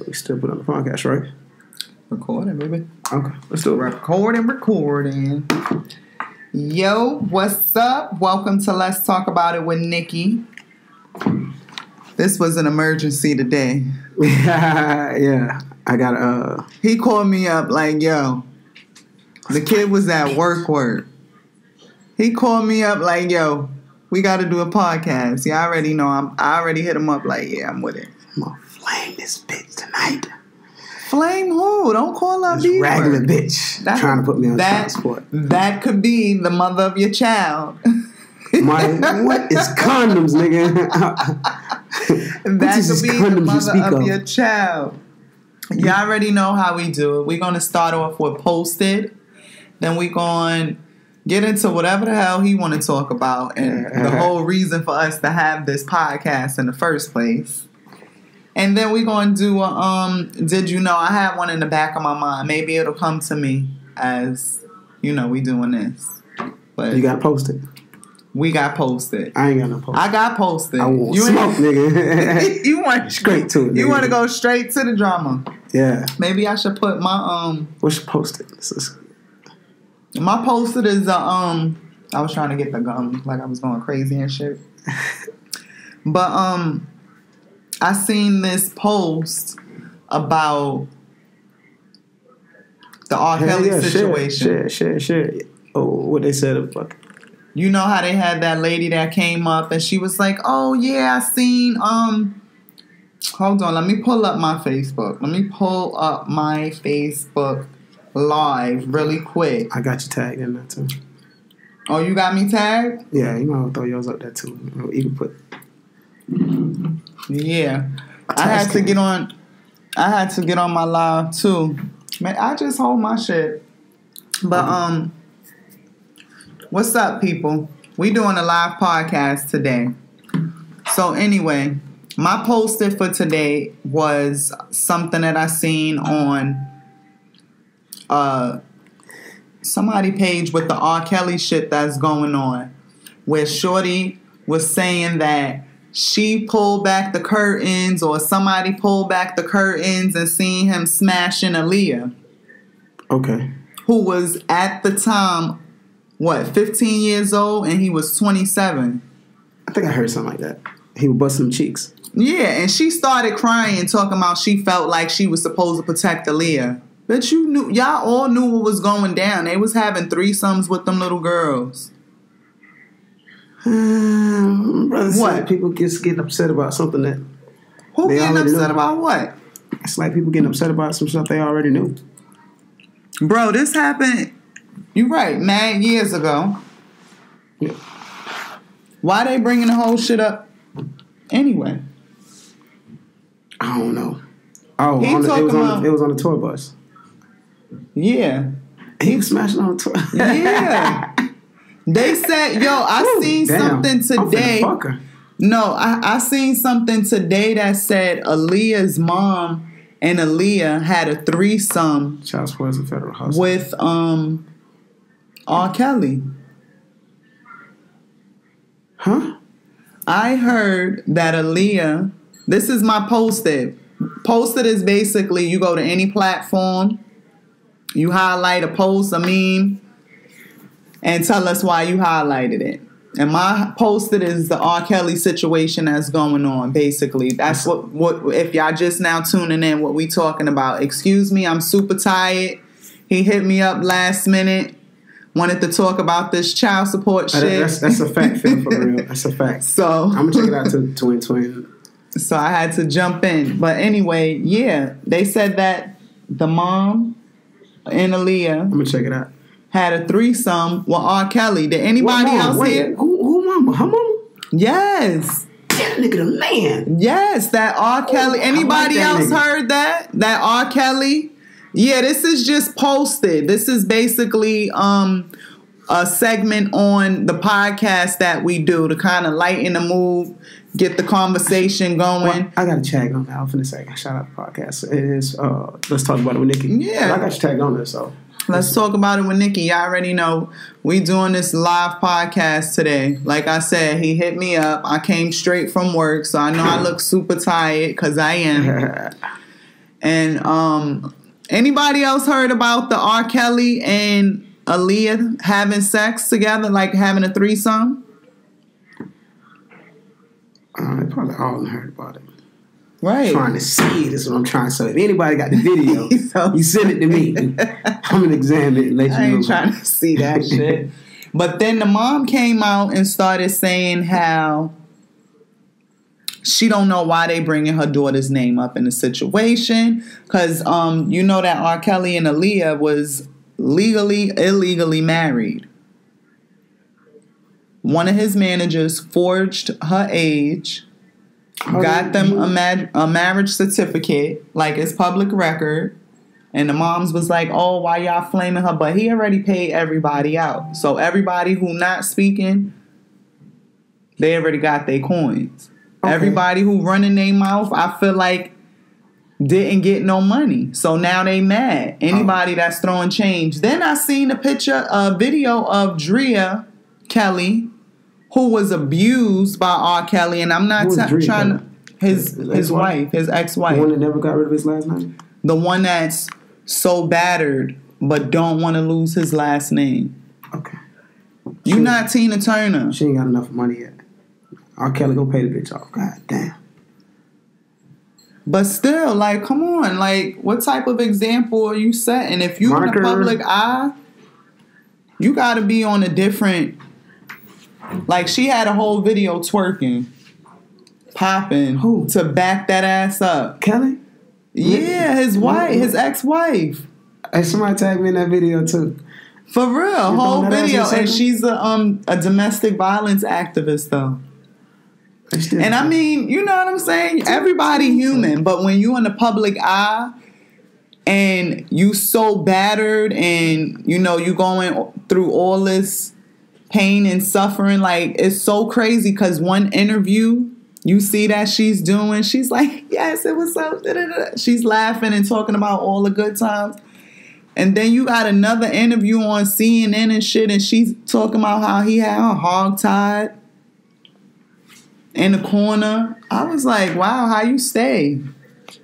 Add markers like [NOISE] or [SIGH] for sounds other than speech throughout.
We still put on the podcast, right? Recording, baby. Okay, let's do it. Recording, recording. Yo, what's up? Welcome to Let's Talk About It with Nikki. This was an emergency today. [LAUGHS] yeah, I got uh. He called me up like, yo, the kid was at work work. He called me up like, yo, we got to do a podcast. Yeah, I already know. I'm, I already hit him up like, yeah, I'm with it. Flame this bitch tonight. Flame who? Don't call up This regular word. bitch That- trying to put me on that, transport. That could be the mother of your child. [LAUGHS] My what is condoms, nigga? [LAUGHS] that could be the condoms you mother of, of? your child. You already know how we do it. We're gonna start off with posted, then we going get into whatever the hell he want to talk about, and the [LAUGHS] whole reason for us to have this podcast in the first place. And then we're gonna do a um. Did you know I have one in the back of my mind? Maybe it'll come to me as you know we doing this, but you got posted. we got posted. I ain't got no post. I got posted. I want You smoke, nigga. [LAUGHS] you want [LAUGHS] Straight to it. You nigga. want to go straight to the drama? Yeah. Maybe I should put my um What's your posted? This is my posted is uh, um I was trying to get the gum like I was going crazy and shit. [LAUGHS] but um I seen this post about the R. Hell Kelly yeah, situation. Share, share, share. Oh, what they said about You know how they had that lady that came up and she was like, "Oh yeah, I seen um Hold on, let me pull up my Facebook. Let me pull up my Facebook live really quick. I got you tagged in that too. Oh, you got me tagged? Yeah, you might throw yours up there too. You can put Yeah. I had to get on I had to get on my live too. Man, I just hold my shit. But um what's up people? We doing a live podcast today. So anyway, my posted for today was something that I seen on uh somebody page with the R. Kelly shit that's going on. Where Shorty was saying that she pulled back the curtains or somebody pulled back the curtains and seen him smashing Aaliyah, Okay. who was at the time, what, 15 years old and he was 27. I think I heard something like that. He would bust some cheeks. Yeah, and she started crying, talking about she felt like she was supposed to protect Aaliyah. But you knew, y'all all knew what was going down. They was having threesomes with them little girls. [SIGHS] Um, brother said What? people just getting upset about something that Who getting upset knew. about what? it's like people getting upset about some stuff they already knew. Bro, this happened, You're right, nine years ago. Yeah. Why they bringing the whole shit up anyway? I don't know. Oh, He on the, it, was on the, it was on the tour bus. Yeah. He was smashing on the tour. Yeah. [LAUGHS] They said, yo, I Whew, seen damn. something today. No, I, I seen something today that said Aaliyah's mom and Aaliyah had a threesome Child support is a federal hustle. with um R. Kelly. Huh? I heard that Aaliyah, this is my posted. Posted is basically you go to any platform, you highlight a post, a meme, and tell us why you highlighted it. And my posted is the R. Kelly situation that's going on. Basically, that's what what if y'all just now tuning in, what we talking about. Excuse me, I'm super tired. He hit me up last minute, wanted to talk about this child support That- shit. that's, that's a fact, Phil, for real. [LAUGHS] That's a fact. so I'm gonna check it out to Twin Twin. so I had to jump in. But anyway, yeah, they said that the mom and Aaliyah I'm gonna check it out. Had a threesome with R. Kelly. Did anybody else Wait, hear? Who, who mama? Her mama? Yes. That nigga the man. Yes, that R. Kelly. I like Anybody that else nigga. heard that? That R. Kelly? Yeah, this is just posted. This is basically um a segment on the podcast that we do to kind of lighten the mood, get the conversation going. Well, I got to tag on that. I was finna say, shout out the podcast. It is, uh, let's talk about it with Nikki. Yeah. I got you tagged on there, so. Let's talk about it with Nikki. Y'all already know we doing this live podcast today. Like I said, he hit me up. I came straight from work, so I know I look super tired because I am. [LAUGHS] And um, anybody else heard about the R. Kelly and Aaliyah having sex together, like having a threesome? Uh, they probably all heard about it. Right. Trying to see it is what I'm trying to say. If anybody got the video, [LAUGHS] you send it to me. [LAUGHS] I'm gonna examine it and let you I know. ain't trying to see that [LAUGHS] shit. But then the mom came out and started saying how she don't know why they bringing her daughter's name up in the situation because um you know that R. Kelly and Aaliyah was legally illegally married. One of his managers forged her age, got them a, ma- a marriage certificate, like it's public record. And the moms was like, "Oh, why y'all flaming her?" But he already paid everybody out, so everybody who not speaking, they already got their coins. Okay. Everybody who running their mouth, I feel like didn't get no money, so now they mad. Anybody Oh. that's throwing change. Then I seen a picture, a video of Drea Kelly, who was abused by R. Kelly, and I'm not Who is t- Drea trying to. His His his ex-wife? his ex wife. The one that never got rid of his last name. the one that's so battered but don't want to lose his last name. Okay. You not Tina Turner. She ain't got enough money yet. R. Kelly go pay the bitch off. God damn. But still, like, come on, like, what type of example are you setting? If you in Marker. the public eye, you got to be on a different. Like, she had a whole video twerking, popping, Who? to back that ass up. Kelly? Yeah, his wife, his ex-wife, Hey, somebody tagged me in that video too. for real, She whole throwing that ass in video, and she's a um a domestic violence activist though. And I mean, you know what I'm saying? Everybody human, but when you in the public eye and you so battered and you know you going through all this pain and suffering, like it's so crazy because one interview you see that she's doing, she's like, [LAUGHS] yes, it was so. da-da-da." She's laughing and talking about all the good times. And then you got another interview on CNN and shit, and she's talking about how he had her hog tied in the corner. I was like, wow, how you stay?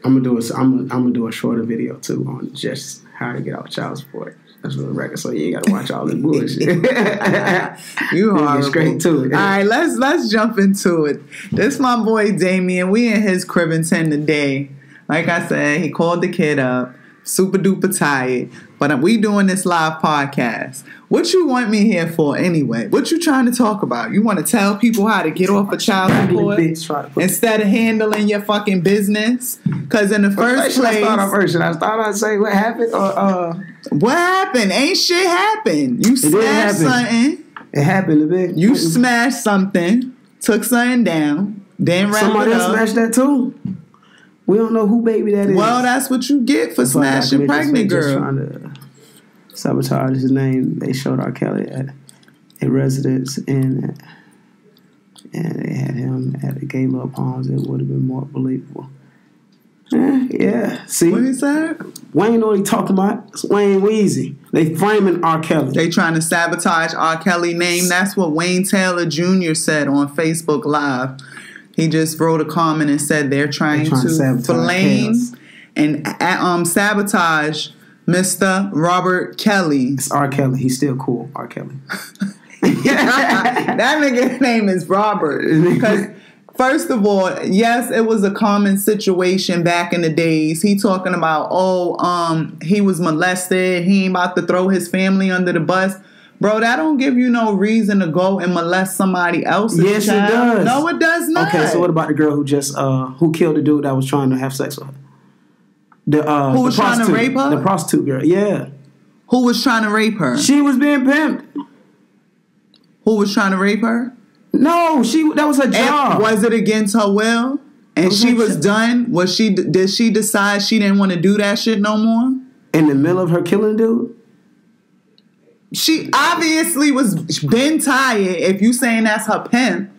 I'm gonna do a, I'm gonna, I'm gonna do a shorter video too on just how to get off child support. That's for the record, so you ain't gotta watch all this bullshit. [LAUGHS] You horrible. straight to it. All right, let's let's jump into it. This my boy Damien. We in his Cribbington today. Like I said, he called the kid up, super duper tired. But we doing this live podcast. What you want me here for anyway? What you trying to talk about? You want to tell people how to get off a child support Bitch, try to put instead of handling your fucking business? Because in the first Should I place, start off first? Should I start out say what happened or uh? What happened? Ain't shit happened. You didn't smashed something. It happened a bit. You smashed something, took something down, then wrapped Somebody it else smashed that too. We don't know who baby that is. Well, that's what you get for That's smashing pregnant girl. Trying to sabotage his name. They showed R. Kelly at a residence in, and they had him at a Gaylord Palms. It would have been more believable. [LAUGHS] Yeah, see, What is that? Wayne know what he talking about. It's Wayne Weezy. They framing R. Kelly. They trying to sabotage R. Kelly name. That's what Wayne Taylor Jr. said on Facebook Live. He just wrote a comment and said they're trying, trying to to, flame and um sabotage Mr. Robert Kelly. it's R. Kelly. He's still cool. R. Kelly. [LAUGHS] [LAUGHS] that nigga's name is Robert. Because first of all, yes, it was a common situation back in the days. He talking about, oh, um, he was molested. He ain't about to throw his family under the bus. Bro, that don't give you no reason to go and molest somebody else's Yes, it does. No, it does not. Okay, so what about the girl who just uh who killed the dude that was trying to have sex with her? The uh Who the was trying to rape her? The prostitute girl. Yeah. Who was trying to rape her? She was being pimped. Who was trying to rape her? No, she that was her And job. was it against her will? And was she was job. done. Was she? Did she decide she didn't want to do that shit no more? in the middle of her killing dude? She obviously was been tired. If you saying that's her pimp,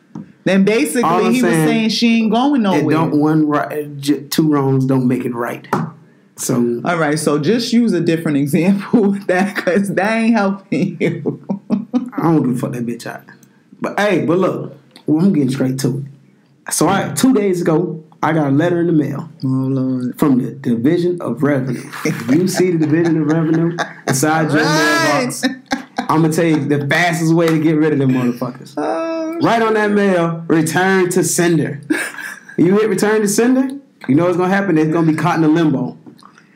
then basically I'm he was saying, saying she ain't going And nowhere. don't one right two wrongs don't make it right. So All right, so just use a different [LAUGHS] example with that because that ain't helping you. I don't give a fuck that bitch out. But hey, but look, well, I'm getting straight to it. So I two days ago, I got a letter in the mail. Oh. From the Division of Revenue. you see the Division of Revenue inside your right. mailbox. I'm gonna tell you the fastest way to get rid of them motherfuckers. Oh, right on that mail, return to sender. You hit return to sender, you know what's gonna happen? It's gonna be caught in a limbo.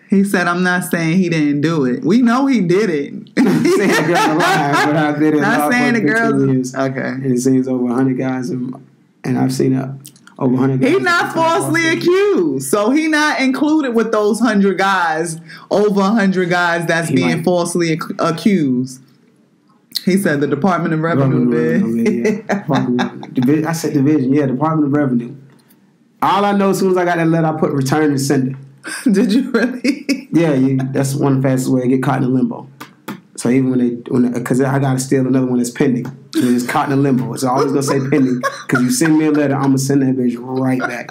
He said, "I'm not saying he didn't do it. We know he did it." saying the girl's alive, but I've been in not saying the girl's okay. And it seems over 100 guys, and, and I've seen it over 100 guys. He's not falsely accused, so he not included with those 100 guys, over 100 guys that's he being might. falsely ac- accused. He said the Department of Revenue, did. yeah. I said division, yeah, Department of Revenue. All I know, as soon as I got that letter, I put return and send it. [LAUGHS] Did you really? yeah, you, that's one fastest way to get caught in a limbo. So even when they, when because I gotta steal another one that's pending, it's caught in a limbo. It's always gonna say pending because you send me a letter, I'm gonna send that bitch right back.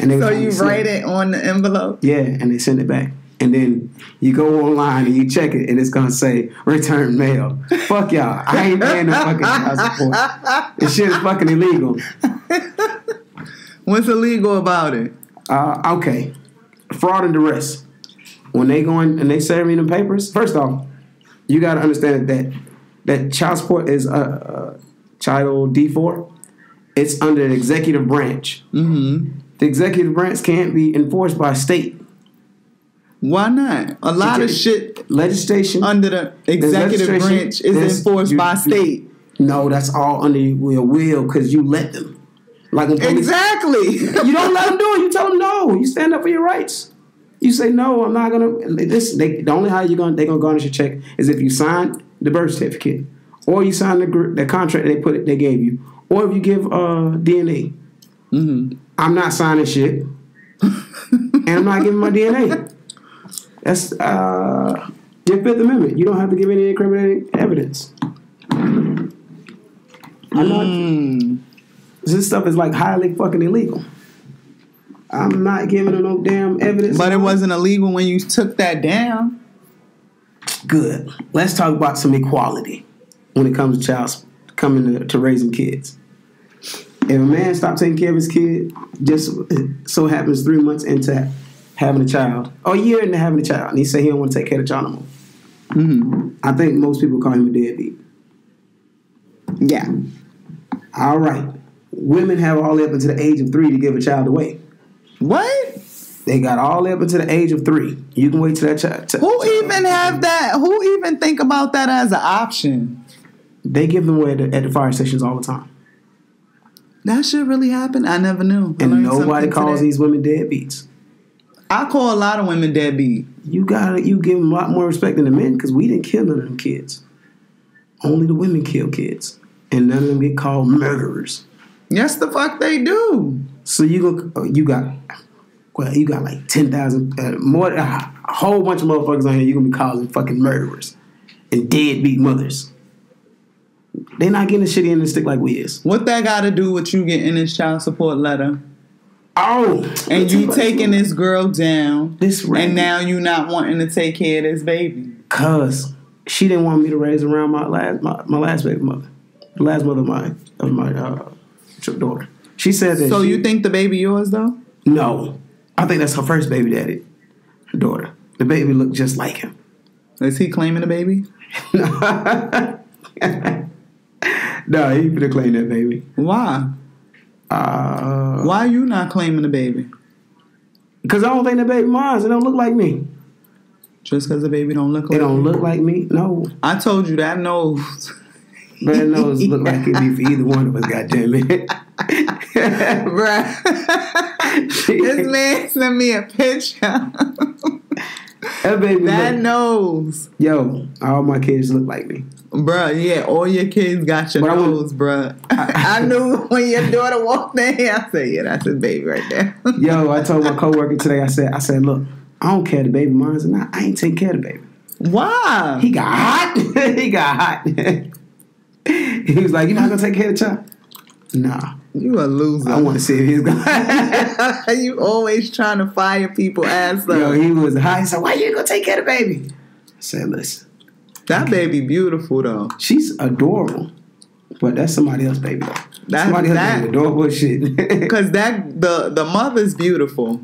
And so you write it on the envelope. Yeah, and they send it back. And then you go online and you check it, and it's gonna say return mail. Fuck y'all, I ain't paying no fucking child support. This shit is fucking illegal. [LAUGHS] What's illegal about it? Uh, okay, fraud and duress. When they go in and they serve me the papers, first off, you got to understand that that child support is a uh, uh, child D four. It's under the executive branch. Mm-hmm. The executive branch can't be enforced by state. Why not? A lot of shit legislation under the executive branch is enforced you, by state. No, that's all under your will because you let them. Like exactly. you don't let them do it. You tell them no. You stand up for your rights. You say no. I'm not gonna. This they, the only how you gonna they gonna garnish your check is if you sign the birth certificate or you sign the the contract they put it they gave you or if you give uh, DNA. Mm-hmm. I'm not signing shit, [LAUGHS] and I'm not giving my DNA. That's uh, your Fifth Amendment. You don't have to give any incriminating evidence. I'm not. Mm. This stuff is like highly fucking illegal. I'm not giving no damn evidence. But it wasn't illegal when you took that down. Good. Let's talk about some equality when it comes to child coming to, to raising kids. If a man stops taking care of his kid, just so happens three months into having a child, or a year into having a child, and he say he don't want to take care of the child no more. Mm-hmm. I think most people call him a deadbeat. Yeah. All right women have all the way up until the age of three to give a child away. What? They got all the way up until the age of three. You can wait till that child. T- who even have that? Who even think about that as an option? They give them away at the, at the fire stations all the time. That shit really happened. I never knew. I and nobody calls these women deadbeats. I call a lot of women deadbeat. You gotta you give them a lot more respect than the men because we didn't kill none of them kids. Only the women kill kids, and none of them get called murderers. Yes, the fuck they do. So you go, oh, you got, well, you got like ten thousand uh, more, uh, a whole bunch of motherfuckers on here. You gonna be calling fucking murderers and deadbeat mothers. They not getting the shit in the stick like we is. What that got to do with you getting this child support letter? Oh, and you taking this girl down, this and now you not wanting to take care of this baby? Cause she didn't want me to raise around my last my, my last baby mother, the last mother of my of my uh, daughter. She said that. So she, you think the baby yours though? No, I think that's her first baby daddy, her daughter. The baby looked just like him. Is he claiming the baby? [LAUGHS] no, he could claim that baby. Why? Uh, Why are you not claiming the baby? Because I don't think the baby mine. It don't look like me. Just because the baby don't look like me. it don't look like me. No. I told you that nose. [LAUGHS] Man nose look like it'd be for either one of us, goddamn it. [LAUGHS] Bruh. this [LAUGHS] man sent me a picture. That baby That look, nose. Yo, all my kids look like me. Bruh, yeah, all your kids got your but nose, I bruh. I, I, knew when your daughter walked in here, I said, yeah, that's his baby right there. Yo, I told my coworker today, I said, I said, look, I don't care the baby mine's or not. I ain't taking care of the baby. Why? He got hot. [LAUGHS] he got hot. [LAUGHS] he was like, "You're not gonna take care of the child." Nah, you a loser. I want to see if he's gonna. [LAUGHS] you always trying to fire people ass up. Yo, he was high. He said, "Why you gonna take care of the baby?" I said, "Listen, that baby beautiful though. She's adorable, but that's somebody else, baby. Though. That Somebody that that dog bullshit. because [LAUGHS] that the the mother's beautiful.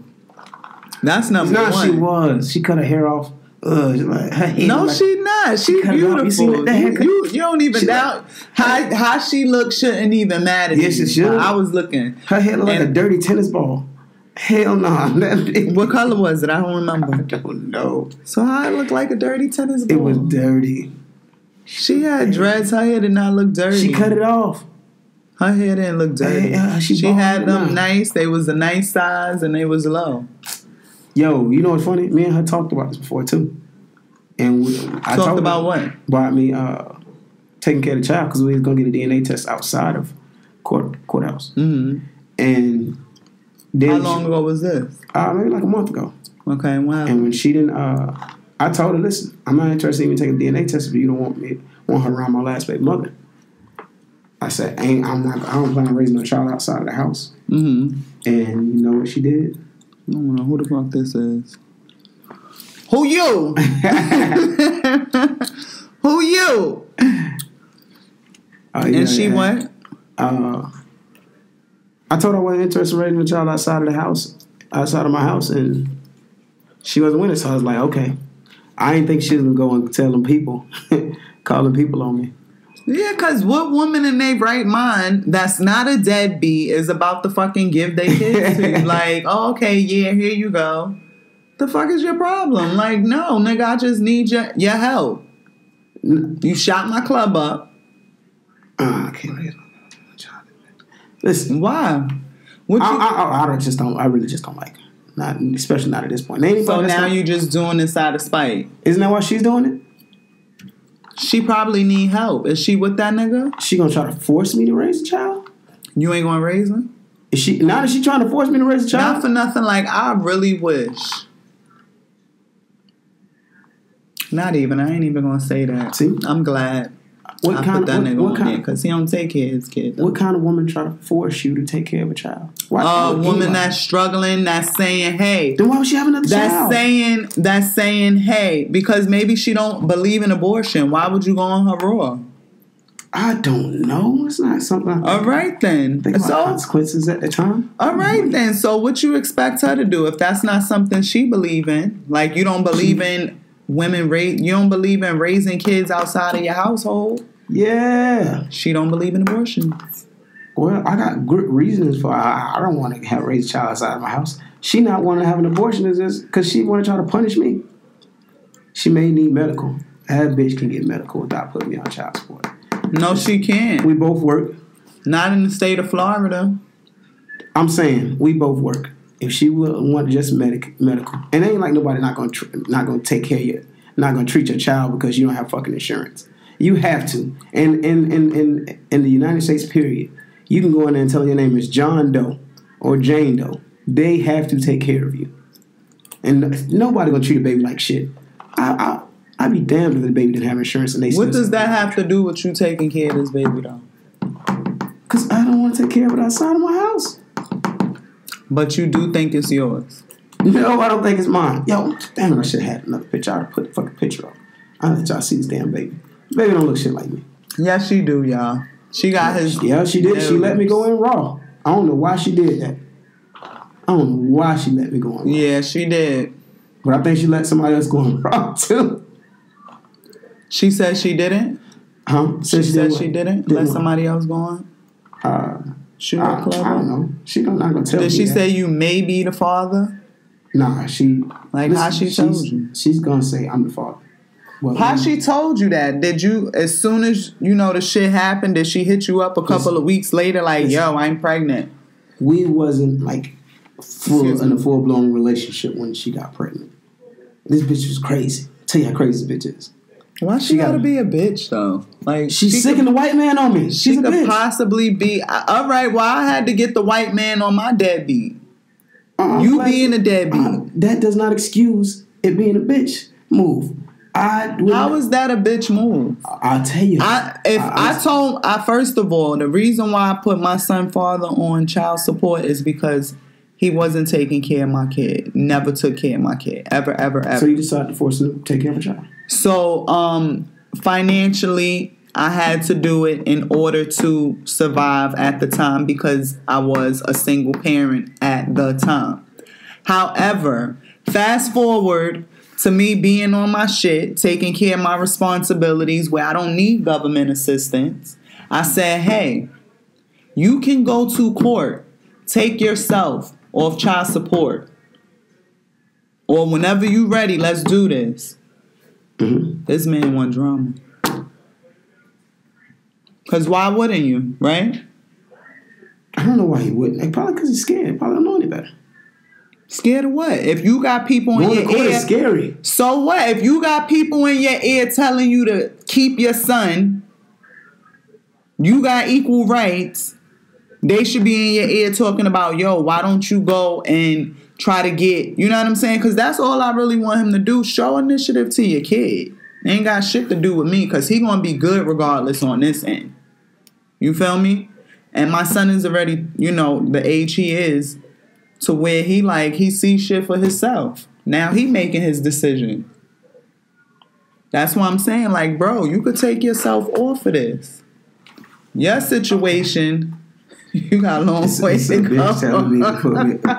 That's number no, one. she was. She cut her hair off. Ugh, like, her No, like, she not. She cut. You see beautiful. You, you, [LAUGHS] you don't even She doubt how how she looks. Shouldn't even matter. Yes, it should. I was looking. her head look like a dirty tennis ball. Hell no. [LAUGHS] What color was it? I don't remember. I don't know. So how it looked like a dirty tennis ball? It was dirty. She had dreads. Her hair did not look dirty. She cut it off. Her hair didn't look eh, dirty. Yeah, she she had them nice. They was a nice size and they was low. Yo, you know what's funny? Me and her talked about this before too. And we, I Talked about what? About me uh, taking care of the child because we was gonna get a DNA test outside of court courthouse. hmm And then How long ago was this? Uh, maybe like a month ago. Okay, wow. And when she didn't, uh, I told her, listen, I'm not interested in even taking a DNA test if you don't want me want her around my last baby mother. I said, ain't I'm not I don't plan on raising no child outside of the house. hmm And you know what she did? I don't know who the fuck this is. Who you? [LAUGHS] who you? Uh, yeah, And she yeah. went. Uh, I told her I wasn't interested in raising a child outside of the house, outside of my house, and she wasn't with it. So I was like, okay. I didn't think she was gonna go and tell them people, [LAUGHS] calling people on me. Yeah, cause what woman in their right mind that's not a deadbeat is about to fucking give their kids to you? [LAUGHS] Like, oh, okay, yeah, here you go. The fuck is your problem? Like, no, nigga, I just need your your help. You shot my club up. Uh, I can't raise my. Listen, Why? What I, you, I, I, I just don't. I really just don't like her. Not especially not at this point. Anybody so now you just doing this out of spite. isn't that why she's doing it? She probably need help. Is she with that nigga? She gonna try to force me to raise a child? You ain't gonna raise him? Is she now? Is she trying to force me to raise a child? Not for nothing. Like I really wish. Not even. I ain't even gonna say that. See? I'm glad What I kind put of that what, nigga what on kind there because he don't take care of his kid. what kind of woman try to force you to take care of a child? Why? A woman anybody? that's struggling, that's saying, "Hey." then why would she have another That's child? saying that's saying hey because maybe she don't believe in abortion. Why would you go on her raw? I don't know. It's not something. I All right then. think about So consequences at the time. all right then. So what you expect her to do if that's not something she believe in? Like you don't believe [CLEARS THROAT] in women raise you don't believe in raising kids outside of your household. Yeah. She don't believe in abortions. Well, I got good reasons for. I, I don't want to have raise a child outside of my house. She not want to have an abortion is this because she want to try to punish me. She may need medical. That bitch can get medical without putting me on child support. No, she can't. We both work. Not in the state of Florida. I'm saying we both work. If she would want just medic medical, and ain't like nobody not gonna tr- not gonna take care of you, not gonna treat your child because you don't have fucking insurance. You have to. And in in in in the United States, period, you can go in there and tell your name is John Doe or Jane Doe. They have to take care of you, and nobody gonna treat a baby like shit. I I I'd be damned if the baby didn't have insurance and they. What does that have to do with you taking care of this baby though? Because I don't want to take care of it outside of my house. But you do think it's yours. No, I don't think it's mine. Yo, damn it, I should have had another picture. I'd put the fucking picture up. I'll let y'all see this damn baby. Baby don't look shit like me. Yes, she do, y'all. She got his. Yeah, she did. She let me go in raw. I don't know why she did that. I don't know why she let me go in raw. Yeah, she did. But I think she let somebody else go in raw [LAUGHS] too. She said she didn't. Huh? She, said what? she didn't. Did let what? somebody else go on. Uh, Shoot I, club I don't know. She not gonna tell me. Did she that. say you may be the father? Nah, she. Like how she told she's, you? She's gonna say I'm the father. Well, How she told you that? Did you, as soon as you know the shit happened, did she hit you up a couple of weeks later, like, yo, I'm pregnant? we wasn't like full in a full blown relationship when she got pregnant. This bitch was crazy. tell you how crazy this bitch is. Why she, She gotta got- be a bitch though? Like She's she sicking the white man on me. She She's a could bitch. possibly be. I- All right, well, I had to get the white man on my deadbeat. Uh-uh, You black- being a deadbeat. Uh, that does not excuse it being a bitch move. I How is that a bitch move? I'll tell you. I if I, told I first of all the reason why I put my son father on child support is because he wasn't taking care of my kid. Never took care of my kid. Ever, ever, ever. so you decided to force him to take care of a child. So, um, financially, I had to do it in order to survive at the time because I was a single parent at the time. However, fast forward to me being on my shit, taking care of my responsibilities where I don't need government assistance. I said, hey, you can go to court, take yourself off child support. Or whenever you're ready, let's do this. Mm-hmm. This man want drama. Cause why wouldn't you, right? I don't know why he wouldn't. Like, probably because he's scared. Probably don't know any better. Scared of what? If you got people in your ear, scary. So what? If you got people in your ear telling you to keep your son, you got equal rights. They should be in your ear talking about, yo, why don't you go and try to get, you know what I'm saying? Because that's all I really want him to do. Show initiative to your kid. ain't got shit to do with me because he gonna be good regardless on this end. You feel me? And my son is already, you know, the age he is to where he like he sees shit for himself. Now he making his decision. That's why I'm saying, like, bro, you could take yourself off of this. Your situation, you got a long it's, way it's to go.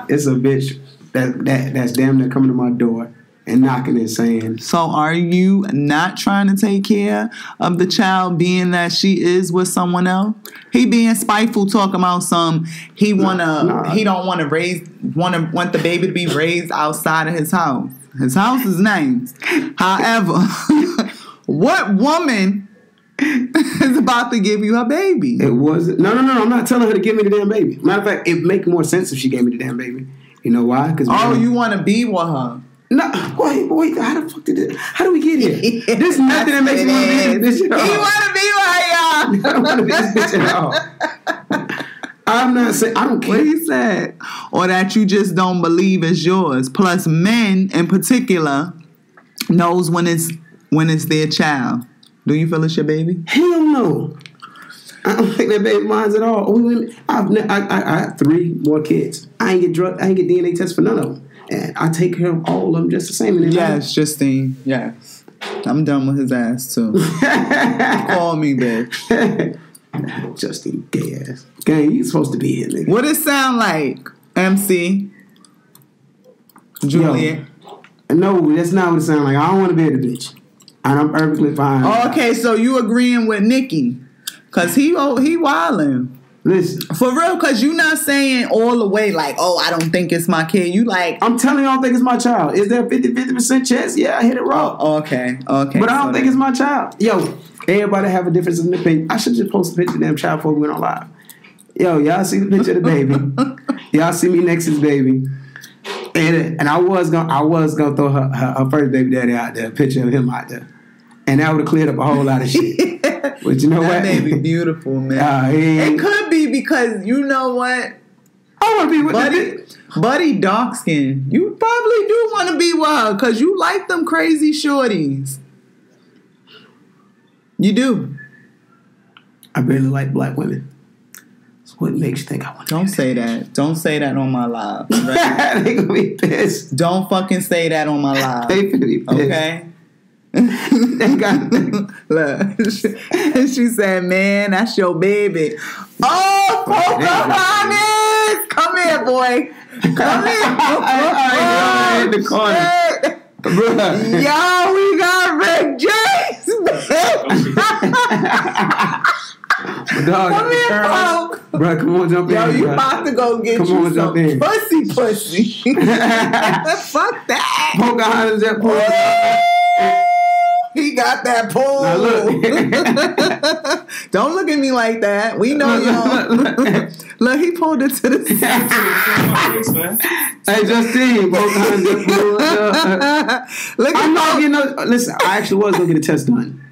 it's a bitch that, that that's damn near coming to my door and knocking and saying. So, are you not trying to take care of the child, being that she is with someone else? He being spiteful, talking about some. He wanna. Nah, nah. He don't want to raise. Want to want the baby to be raised outside of his house. His house is nice. However, [LAUGHS] what woman is about to give you a baby? It wasn't. No, no, no. I'm not telling her to give me the damn baby. Matter of fact, it'd make more sense if she gave me the damn baby. You know why? Because oh, you want to be with her. No, wait, wait. How the fuck did it? How do we get here? [LAUGHS] There's nothing that makes me want to be this all. You want to be like y'all? [LAUGHS] I don't want to be this bitch at all. I'm not saying I don't care. What he said, or that you just don't believe it's yours. Plus, men in particular knows when it's when it's their child. Do you feel it's your baby? Hell no. I don't think that baby mine's at all. I've, I, I, I have three more kids. I ain't get drug. I ain't get DNA tests for none of them and I take care of all of them just the same. And yes, Justine. Yes, I'm done with his ass too. [LAUGHS] Call me, bitch. [LAUGHS] Justine, gay ass. Gang, you supposed to be here, nigga. What it sound like, MC? Juliet. Yo, no, that's not what it sounds like. I don't want to be the bitch, and I'm perfectly fine. Oh, okay, so you agreeing with Nikki? Cause he oh he wilding. Listen. For real, cause you not saying all the way like, oh, I don't think it's my kid. You like I'm telling you I don't think it's my child. Is there 50 50% chance? Yeah, I hit it wrong. Oh, okay, okay. But I don't so think that. it's my child. Yo, everybody have a difference in opinion. I should just post a picture of damn child before we went on live. Yo, y'all see the picture of the baby. [LAUGHS] y'all see me next to the baby. And, and I was gonna I was gonna throw her, her, her first baby daddy out there, picture of him out there. And that would have cleared up a whole lot of shit. [LAUGHS] But you know that what? That be beautiful, man. Uh, it could be because you know what? I want to be with Buddy. Buddy Darkskin. You probably do want to be wild because you like them crazy shorties. You do. I barely like black women. So what makes you think I want to? Don't say that. Don't say that on my live. [LAUGHS] Right? they gonna be pissed. Don't fucking say that on my live. they gonna be pissed. Okay they got look. And she, said, "Man, that's your baby." Oh, Pocahontas, come here, boy. Come here. [LAUGHS] in the corner. Yo, we got Rick James. [LAUGHS] dog, come here, Poke. Bro, come on, jump Yo, in. Yo, you bro. about to go get come you on, some pussy, pussy. [LAUGHS] Fuck that. Pocahontas, that Pocahontas. He got that pull. Look. [LAUGHS] Don't look at me like that. We know y'all. [LAUGHS] look, he pulled it to the [LAUGHS] side. hey, Justine, look I'm not getting no. Listen, I actually was gonna get a test done,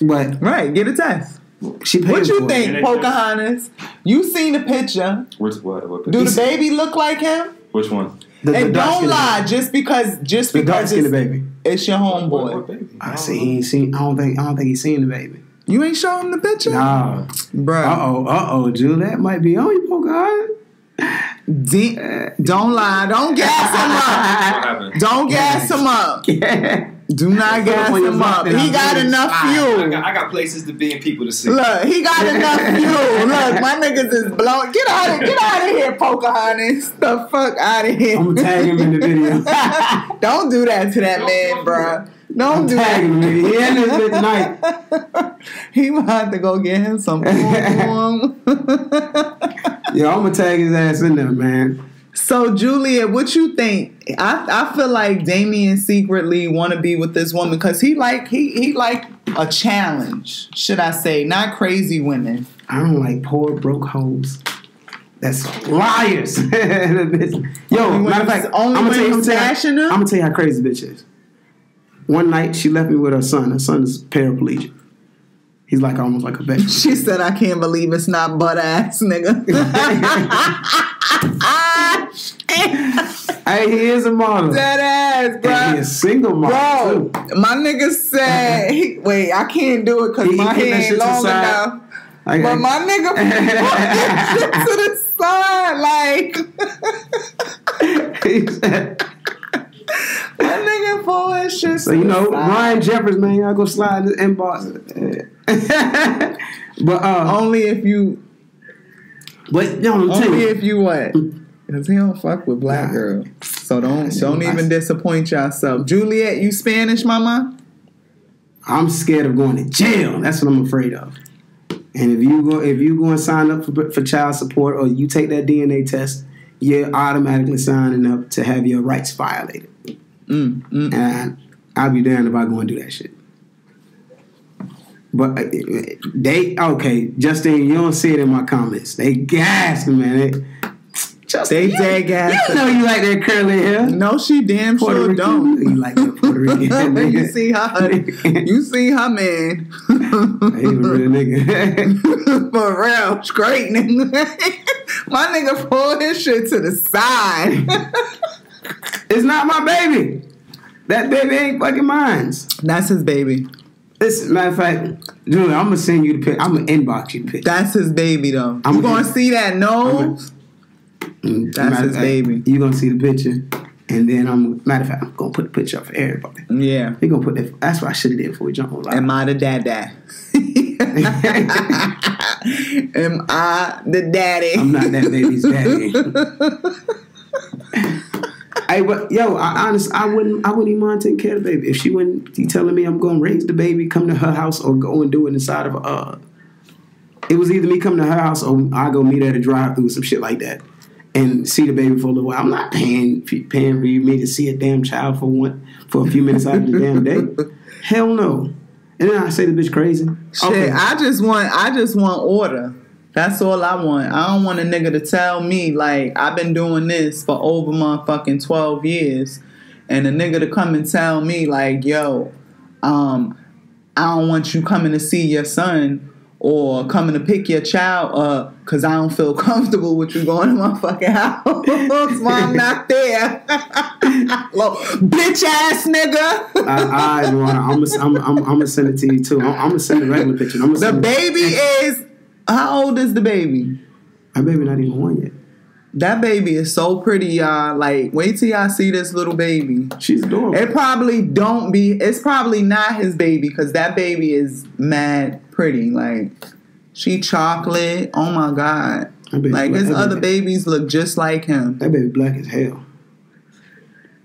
but right, get a test. She paid What you think, it. Pocahontas? You seen the picture? Which what? what Do the baby look like him? Which one? The, and don't lie, baby. just because just the because it's, the baby. It's your homeboy. I see. He ain't seen. I don't think. I don't think he's seen the baby. You ain't showing the picture. Nah, bro. Uh oh. Uh oh. Jude, that might be on you, Pocahontas. De- don't lie. Don't gas him up. Don't gas him up. Do not gas him up. He got enough fuel. I got, I got places to be and people to see. Look, he got enough fuel. Look, my [LAUGHS] niggas is blown. Get out of get out of here, Pocahontas. The fuck out of here. I'm gonna tag him in the video. [LAUGHS] Don't do that to that man, bro. Don't I'm do that. him. He in this bitch tonight. [LAUGHS] He might have to go get him some. Yo, I'm gonna tag his ass in there, man. So, Juliet, what you think? I, I feel like Damien secretly want to be with this woman because he like he he like a challenge, should I say? Not crazy women. I don't like poor broke hoes. That's liars. [LAUGHS] Yo, Only matter of fact, only I'ma tell you, I'm tell you. I'm gonna tell you how crazy bitch is. One night she left me with her son. Her son is paraplegic. He's like almost like a baby. [LAUGHS] She said, "I can't believe it's not butt ass, nigga." [LAUGHS] hey, he is a model. Dead ass, And bro. he is single model Bro, too. my nigga said, he, "Wait, I can't do it because my hair ain't long enough." I- But my nigga put [LAUGHS] to the side, like He said- my nigga pull his shit. so you know. Ryan Jeffers, man, y'all go slide in the inbox. [LAUGHS] but uh, only if you, but yo, I'm only you, if you what? Cause he don't fuck with black Nah. girls. So don't don't I- even disappoint yourself. Juliet, you Spanish, mama? I'm scared of going to jail. That's what I'm afraid of. And if you go, if you go and sign up for, for child support, or you take that DNA test, you're automatically signing up to have your rights violated. Mm, mm. And I'll be damned if I go and do that shit. But uh, they okay, Justin. You don't see it in my comments. They gassed me, man. They, Justin, They you, dead gassed You know you like that curly hair. No, she damn Puerto sure Rican. don't. You like that Puerto Rican? [LAUGHS] you see her, you see her man. He was a real nigga. [LAUGHS] For real, straight nigga. [LAUGHS] My nigga pulled his shit to the side. It's not my baby. That baby ain't fucking mine. That's his baby. Listen, matter of fact, Julie, I'm gonna send you the pic. I'm gonna inbox you the picture. That's his baby though. I'm you gonna gonna- see that nose? That's his fact, baby. You gonna see the picture, and then I'm matter of fact, I'm gonna put the picture up for everybody. Yeah. We gonna put that. That's what I should have did before we jump on live. Am I the dad dad? [LAUGHS] [LAUGHS] Am I the daddy? I'm not that baby's daddy. [LAUGHS] [LAUGHS] Hey, but yo, I honest, I wouldn't, I wouldn't even mind taking care of the baby if she wouldn't be telling me I'm going to raise the baby, come to her house, or go and do it inside of a. Uh, it was either me coming to her house or I go meet her at a drive through, some shit like that, and see the baby for a little while. I'm not paying paying for you me to see a damn child for one for a few minutes out of the damn day. [LAUGHS] Hell no. And then I say the bitch crazy. Shit, I just want I just want order. That's all I want. I don't want a nigga to tell me like I've been doing this for over my fucking twelve years, and a nigga to come and tell me like, yo, um, I don't want you coming to see your son or coming to pick your child up because I don't feel [LAUGHS] comfortable with you going to my fucking house while [LAUGHS] I'm not there. [LAUGHS] Little bitch ass nigga. I, I, I'm gonna I'm, I'm, I'm send it to you too. I'm, I'm gonna send the regular picture. I'm The send baby is how old is the baby? My baby not even one yet. That baby is so pretty, y'all. Like, wait till y'all see this little baby. She's adorable. It probably don't be. It's probably not his baby because that baby is mad pretty. Like, she chocolate. Oh my god. Like black- his other baby- babies look just like him. That baby black as hell.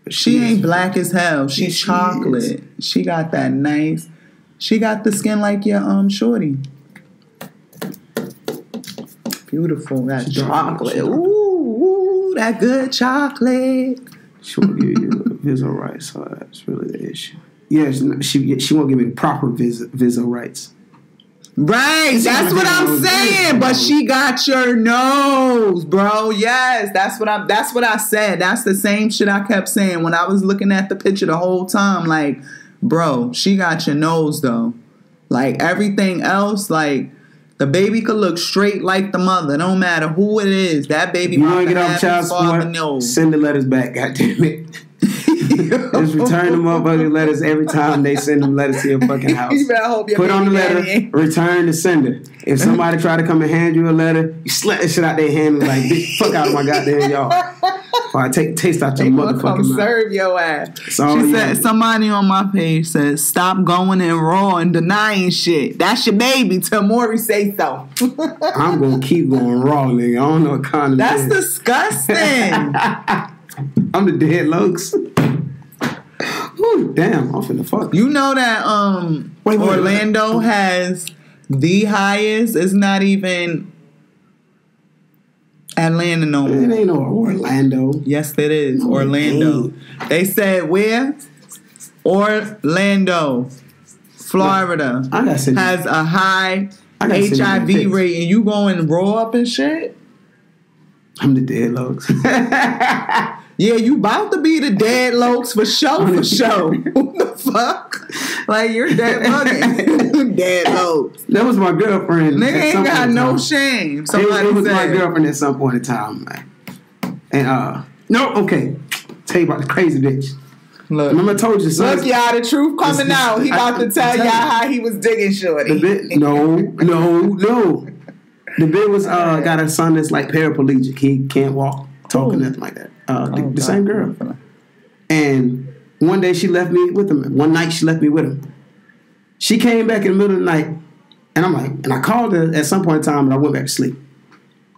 But She is- ain't black as hell. She She's is. chocolate. She got that nice. She got the skin like your um shorty. Beautiful. That She chocolate. Ooh, ooh, that good chocolate. She won't give you [LAUGHS] visa rights, so that's really the issue. Yeah, she she, won't give me proper visa, visa rights. Right, She that's what I'm saying. But she got your nose, bro. Yes, that's what I. That's what I said. That's the same shit I kept saying when I was looking at the picture the whole time. Like, bro, she got your nose though. Like everything else, like the baby could look straight like the mother. Don't matter who it is. That baby. You want to get off child support? Send the letters back. God damn it. [LAUGHS] Just return the motherfucking letters every time they send them letters to your fucking [LAUGHS] house. You hope your Put on the letter, daddy return the sender. If somebody try to come and hand you a letter, you slap the shit out their hand and like, bitch, fuck out of my goddamn yard. Or I take taste out your They gonna come motherfucking mouth. serve your ass. It's she you said know. somebody on my page said stop going in raw and denying shit. That's your baby till Maury say so. [LAUGHS] I'm gonna keep going raw, nigga. I don't know what kind of That's dead. disgusting. [LAUGHS] I'm the dead lokes. Ooh, damn, I'm finna fuck. you know that um Wait, wait, wait. Orlando has the highest. It's not even Atlanta no It ain't no Orlando. Yes, it is No, Orlando. They said where? Orlando, Florida I gotta send you- has a high I gotta send you HIV rate, and you go and roll up and shit. I'm the dead lokes. [LAUGHS] Yeah, you about to be the dead lokes for show for show. [LAUGHS] what the fuck? Like you're dead bugging. [LAUGHS] dead lokes. that was my girlfriend. Nigga ain't got no shame. It, Somebody it was my girlfriend at some point in time, man. And uh, no, okay. Tell you about the crazy bitch. Look, Remember I told you, son. look, y'all, the truth coming This- out. He I- about to I'm tell y'all how he was digging The shorty. bit, no, no, no. The bit was uh got a son that's like paraplegic. He can't walk, talk, or nothing like that. Uh, the, Oh, the same girl. And one day she left me with him. One night she left me with him. She came back in the middle of the night, and I'm like, and I called her at some point in time, and I went back to sleep.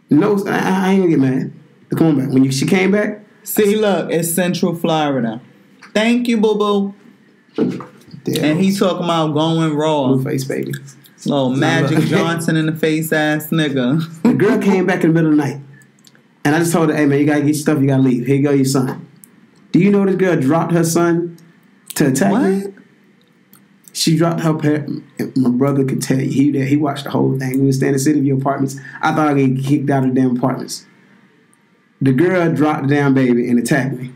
No, I, I ain't gonna get mad. Come on back. When you, she came back, See, look, it's Central Florida. Thank you, boo boo. And he talking about going raw. Blueface baby. Oh, Magic. [LAUGHS] Johnson in the face ass nigga. The girl came back in the middle of the night, and I just told her, "Hey man, you gotta get your stuff. You gotta leave. Here you go, your son." Do you know this girl dropped her son to attack me? She dropped her parent. My brother could tell you. He there. He watched the whole thing. We was staying in City View apartments. I thought I'd get kicked out of the damn apartments. The girl dropped the damn baby and attacked me.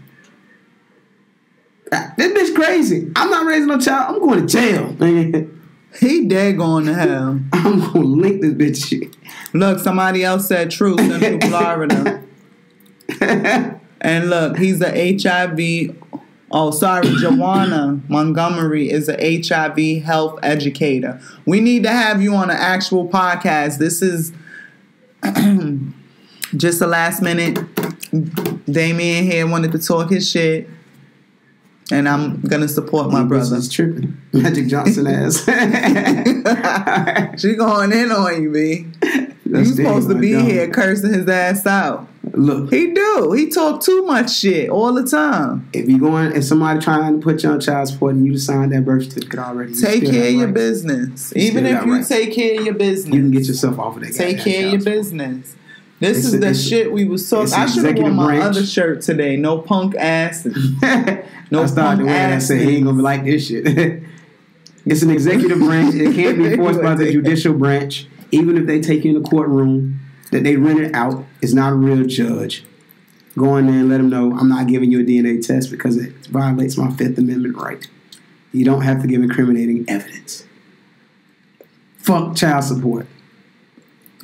Ah, This bitch crazy. I'm not raising no child. I'm going to jail. [LAUGHS] He dead going to hell. [LAUGHS] I'm gonna link this bitch shit. Look, somebody else said true, Central [LAUGHS] Florida. And look, he's a HIV. Oh, sorry, [COUGHS] Joanna Montgomery is a HIV health educator. We need to have you on an actual podcast. This is [CLEARS THROAT] just a last minute. Damien here wanted to talk his shit, and I'm gonna support my brother. brother's tripping. Magic Johnson ass. [LAUGHS] [LAUGHS] She going in on you, B. You That's supposed to be dumb. here cursing his ass out. Look, He do. He talk too much shit all the time. if you going, if somebody trying to put you on child support and you signed that birth certificate already, Take care of your business. You Even if you rights. take care of your business, You can get yourself off of that. take care of your support. This It's is a- the shit we was talking. I should have worn my branch. other shirt today. No punk asses. [LAUGHS] No I started punk ass Said he ain't gonna be like this shit. [LAUGHS] it's an executive branch. It can't be enforced by the judicial branch. Even if they take you in the courtroom, that they rent it out is not a real judge. Go in there and let them know I'm not giving you a DNA test because it violates my Fifth Amendment right. You don't have to give incriminating evidence. Fuck child support.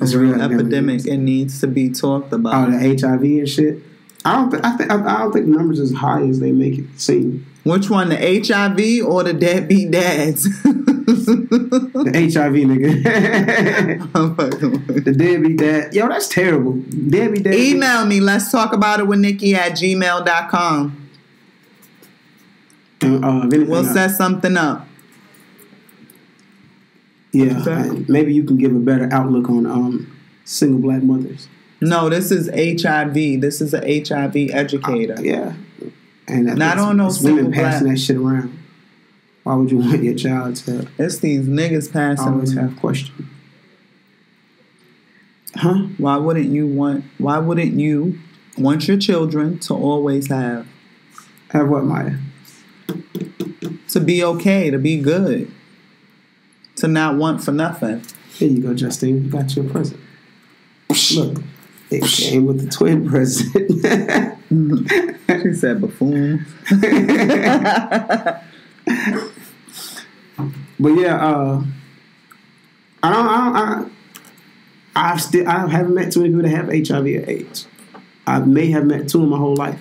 It's a real epidemic. It needs to be talked about. Oh, the HIV and shit. I don't. Th- I think. I, I don't think the numbers as high as they make it seem. Which one, the HIV or the deadbeat dads? [LAUGHS] The HIV nigga. [LAUGHS] The deadbeat dad. Yo, that's terrible. Deadbeat dad. Email me. Let's talk about it with Nikki at gmail.com. Uh, if We'll uh, set something up. Yeah, Exactly. maybe you can give a better outlook on um, single black mothers. No, this is HIV. This is a HIV educator. Yeah, and don't know it's women passing black. that shit around. Why would you want your child to It's these niggas passing. always have questions? Huh? Why wouldn't you want? Why wouldn't you want your children to always have Have what, Maya? to be okay, to be good, to not want for nothing? Here you go, Justine. You got your present. Look, it came with the twin present. [LAUGHS] She said buffoon. [LAUGHS] But yeah, uh, I don't, I don't, I, I've still, I haven't met too many people that have HIV or AIDS. I may have met two in my whole life.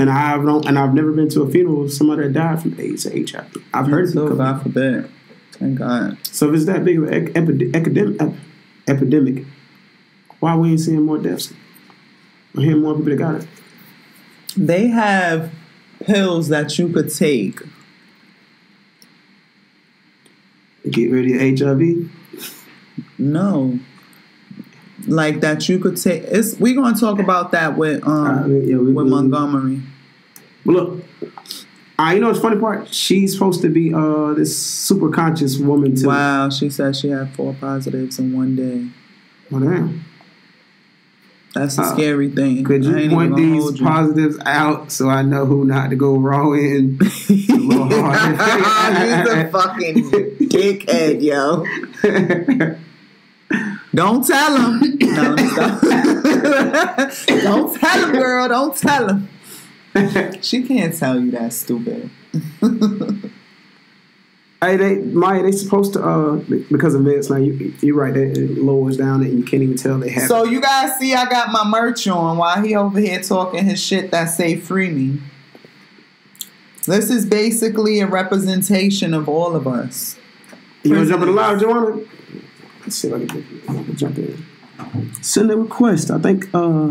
And I've don't, and I've never been to a funeral of somebody that died from AIDS or HIV. I've heard it. So because- God forbid. Thank God. So if it's that big of an epidemic, ep- epidemic, why we ain't seeing more deaths? Or hearing more people that got it? They have pills that you could take. Get rid of HIV. No. Like that you could take it's we're gonna talk about that with um Uh, yeah, we- with we- Montgomery. Well, look, uh, you know what's funny part? She's supposed to be uh this super conscious woman too. Wow, she said she had four positives in one day. Well, damn. That's a Uh, scary thing. Could you point these you. positives out so I know who not to go raw in? [LAUGHS] a little hard. [LAUGHS] He's a fucking dickhead, yo. [LAUGHS] Don't tell him. [LAUGHS] No, let me stop. [LAUGHS] Don't tell him, girl. Don't tell him. [LAUGHS] She can't tell you that stupid. Hey, they Maya, they supposed to uh because of this. now. You you're right. It, it lowers down and you can't even tell they have. So you guys see, I got my merch on while he over here talking his shit that say "free me." This is basically a representation of all of us. you want to jump in the live, Joanna? Let's see if I can, I can jump in. Send a request. I think uh,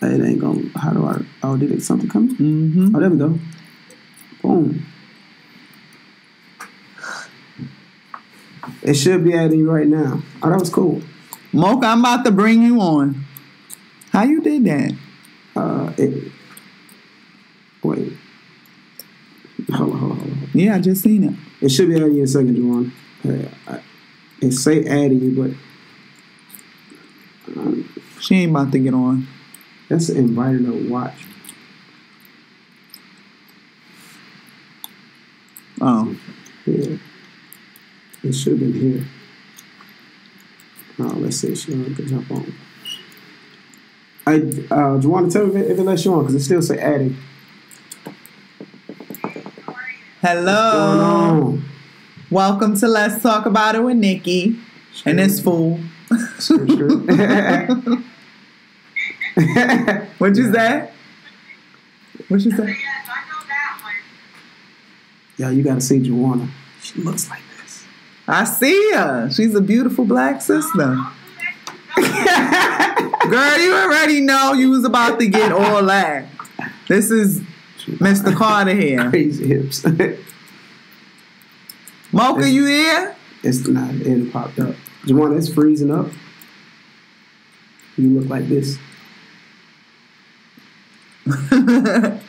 it ain't gonna. How do I? Oh, did it something come? Mm-hmm. Oh, there we go. Boom. It should be adding you right now. Oh, that was cool. Mocha, I'm about to bring you on. How you did that? Uh, it, wait. Hold on, hold on, hold on. Yeah, I just seen it. It should be adding you in a second, Juwan. I- say you, but um, She ain't about to get on. that's invited to watch. Oh, Yeah. It should have been here. No, let's see if she want to jump on. I, uh, do you want to tell me if it, lets you on? Because it still say adding. Going hello. Welcome to Let's Talk About It with Nikki and this fool. Sure, sure. [LAUGHS] What'd you say? What you say? Yes, I know that one. Yo, you gotta see Juwana. She looks like this. I see her. She's a beautiful black sister. [LAUGHS] Girl, you already know you was about to get all that. This is Mr. Carter here. Crazy hips. [LAUGHS] Mocha, you here? it's not. It popped up. Juwana, it's freezing up. You look like this. [LAUGHS]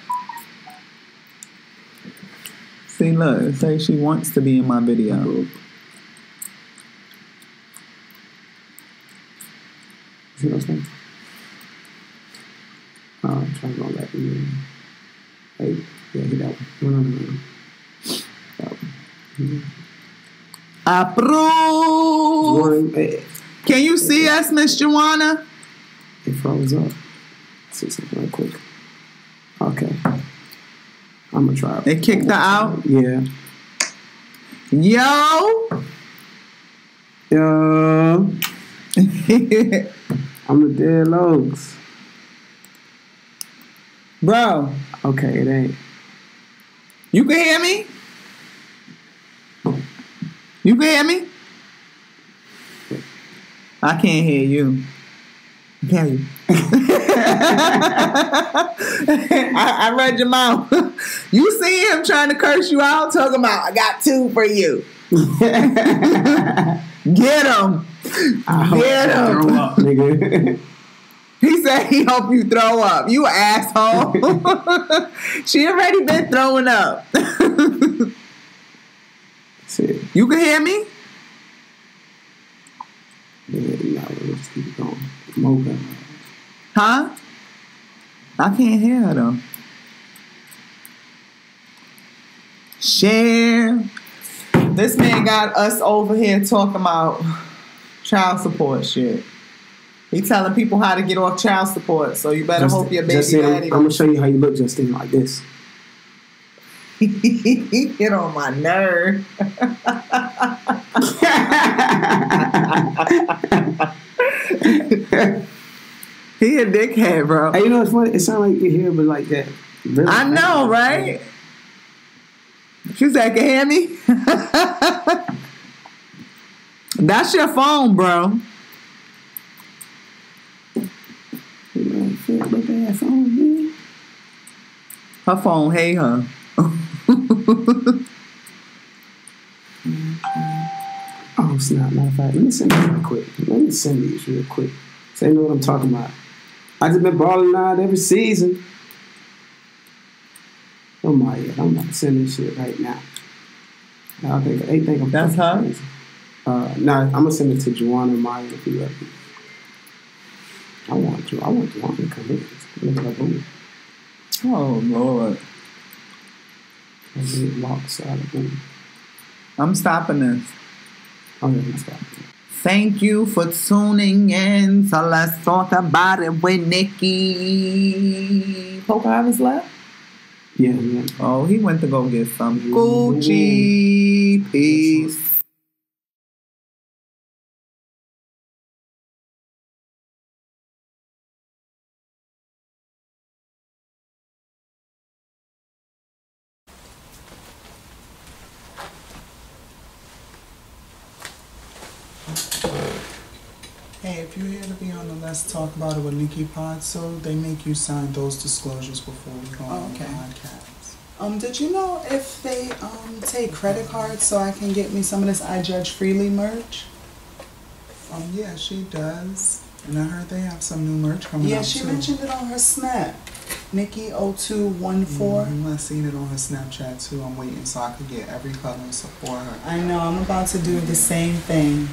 See, look, say she wants to be in my video. See those things? Oh, I'm trying to go back to you. Hey, yeah, hit that one. No, no, no, no. That one. Approve. Can you see us, Miss Joanna? it froze up. Let's see something real quick. Okay. I'm gonna try. They kicked her out? Yeah. Yo. Yeah. [LAUGHS] I'm the dead logs. Bro, Okay, it ain't. you can hear me? You can hear me? I can't hear you. Can you? [LAUGHS] I, I read your mouth. [LAUGHS] You see him trying to curse you out, talking about, I got two for you. [LAUGHS] Get him. Get him. Throw up, nigga. He said he hope you throw up. You asshole. she already been throwing up. Shit. you can hear me? Yeah, let's keep going. Mocha. Huh? I can't hear her though. Share. This man got us over here talking about child support shit. He telling people how to get off child support, so you better hope your baby Justine, I'm, daddy I'm gonna show you how you look, Justine, like this. [LAUGHS] get on my nerve. [LAUGHS] He a dickhead, bro. Hey, you know what's funny? It sounds like you hear, but like that. Really I know, right? She's like, "Can me?" [LAUGHS] That's your phone, bro. Look at that phone, man. Her phone, hey her. [LAUGHS] Oh snap! Matter of fact, let me send these real quick. Let me send these real quick. So they know what I'm talking about. I just been balling out every season. Oh my god, I'm not sending this shit right now. I think they think I'm That's her? crazy. Uh, nah, I'm gonna send it to Juana and Maya if you me. I want you. I want to come in. Look at her booty. Oh Lord, Her big lopsided booty. I'm stopping this. Oh yeah, let's stop. Thank you for tuning in. So let's talk about it with Nikki. Pocahontas left. Yeah, yeah. Oh, he went to go get some Gucci. Peace. Hey, if you're here to be on the Let's Talk About It with Nikki Pod, so they make you sign those disclosures before we go on the podcast. Um, did you know if they um take credit cards so I can get me some of this I Judge Freely merch? Um, yeah, she does. And I heard they have some new merch coming Yeah, out she too. mentioned it on her snap. Nikki 0214. Mhm, I seen it on her Snapchat too. I'm waiting so I could get every color and support her. I know, I'm about to do the same thing.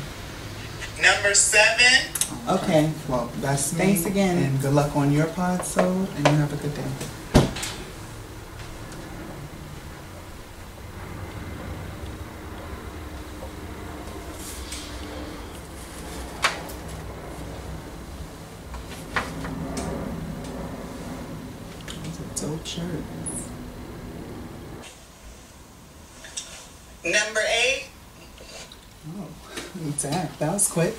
Number seven. Okay. Well, that's me. Thanks again. And good luck on your pod, so and you have a good day. Those are dope shirts. Number eight. Oh, damn, [LAUGHS] that was quick.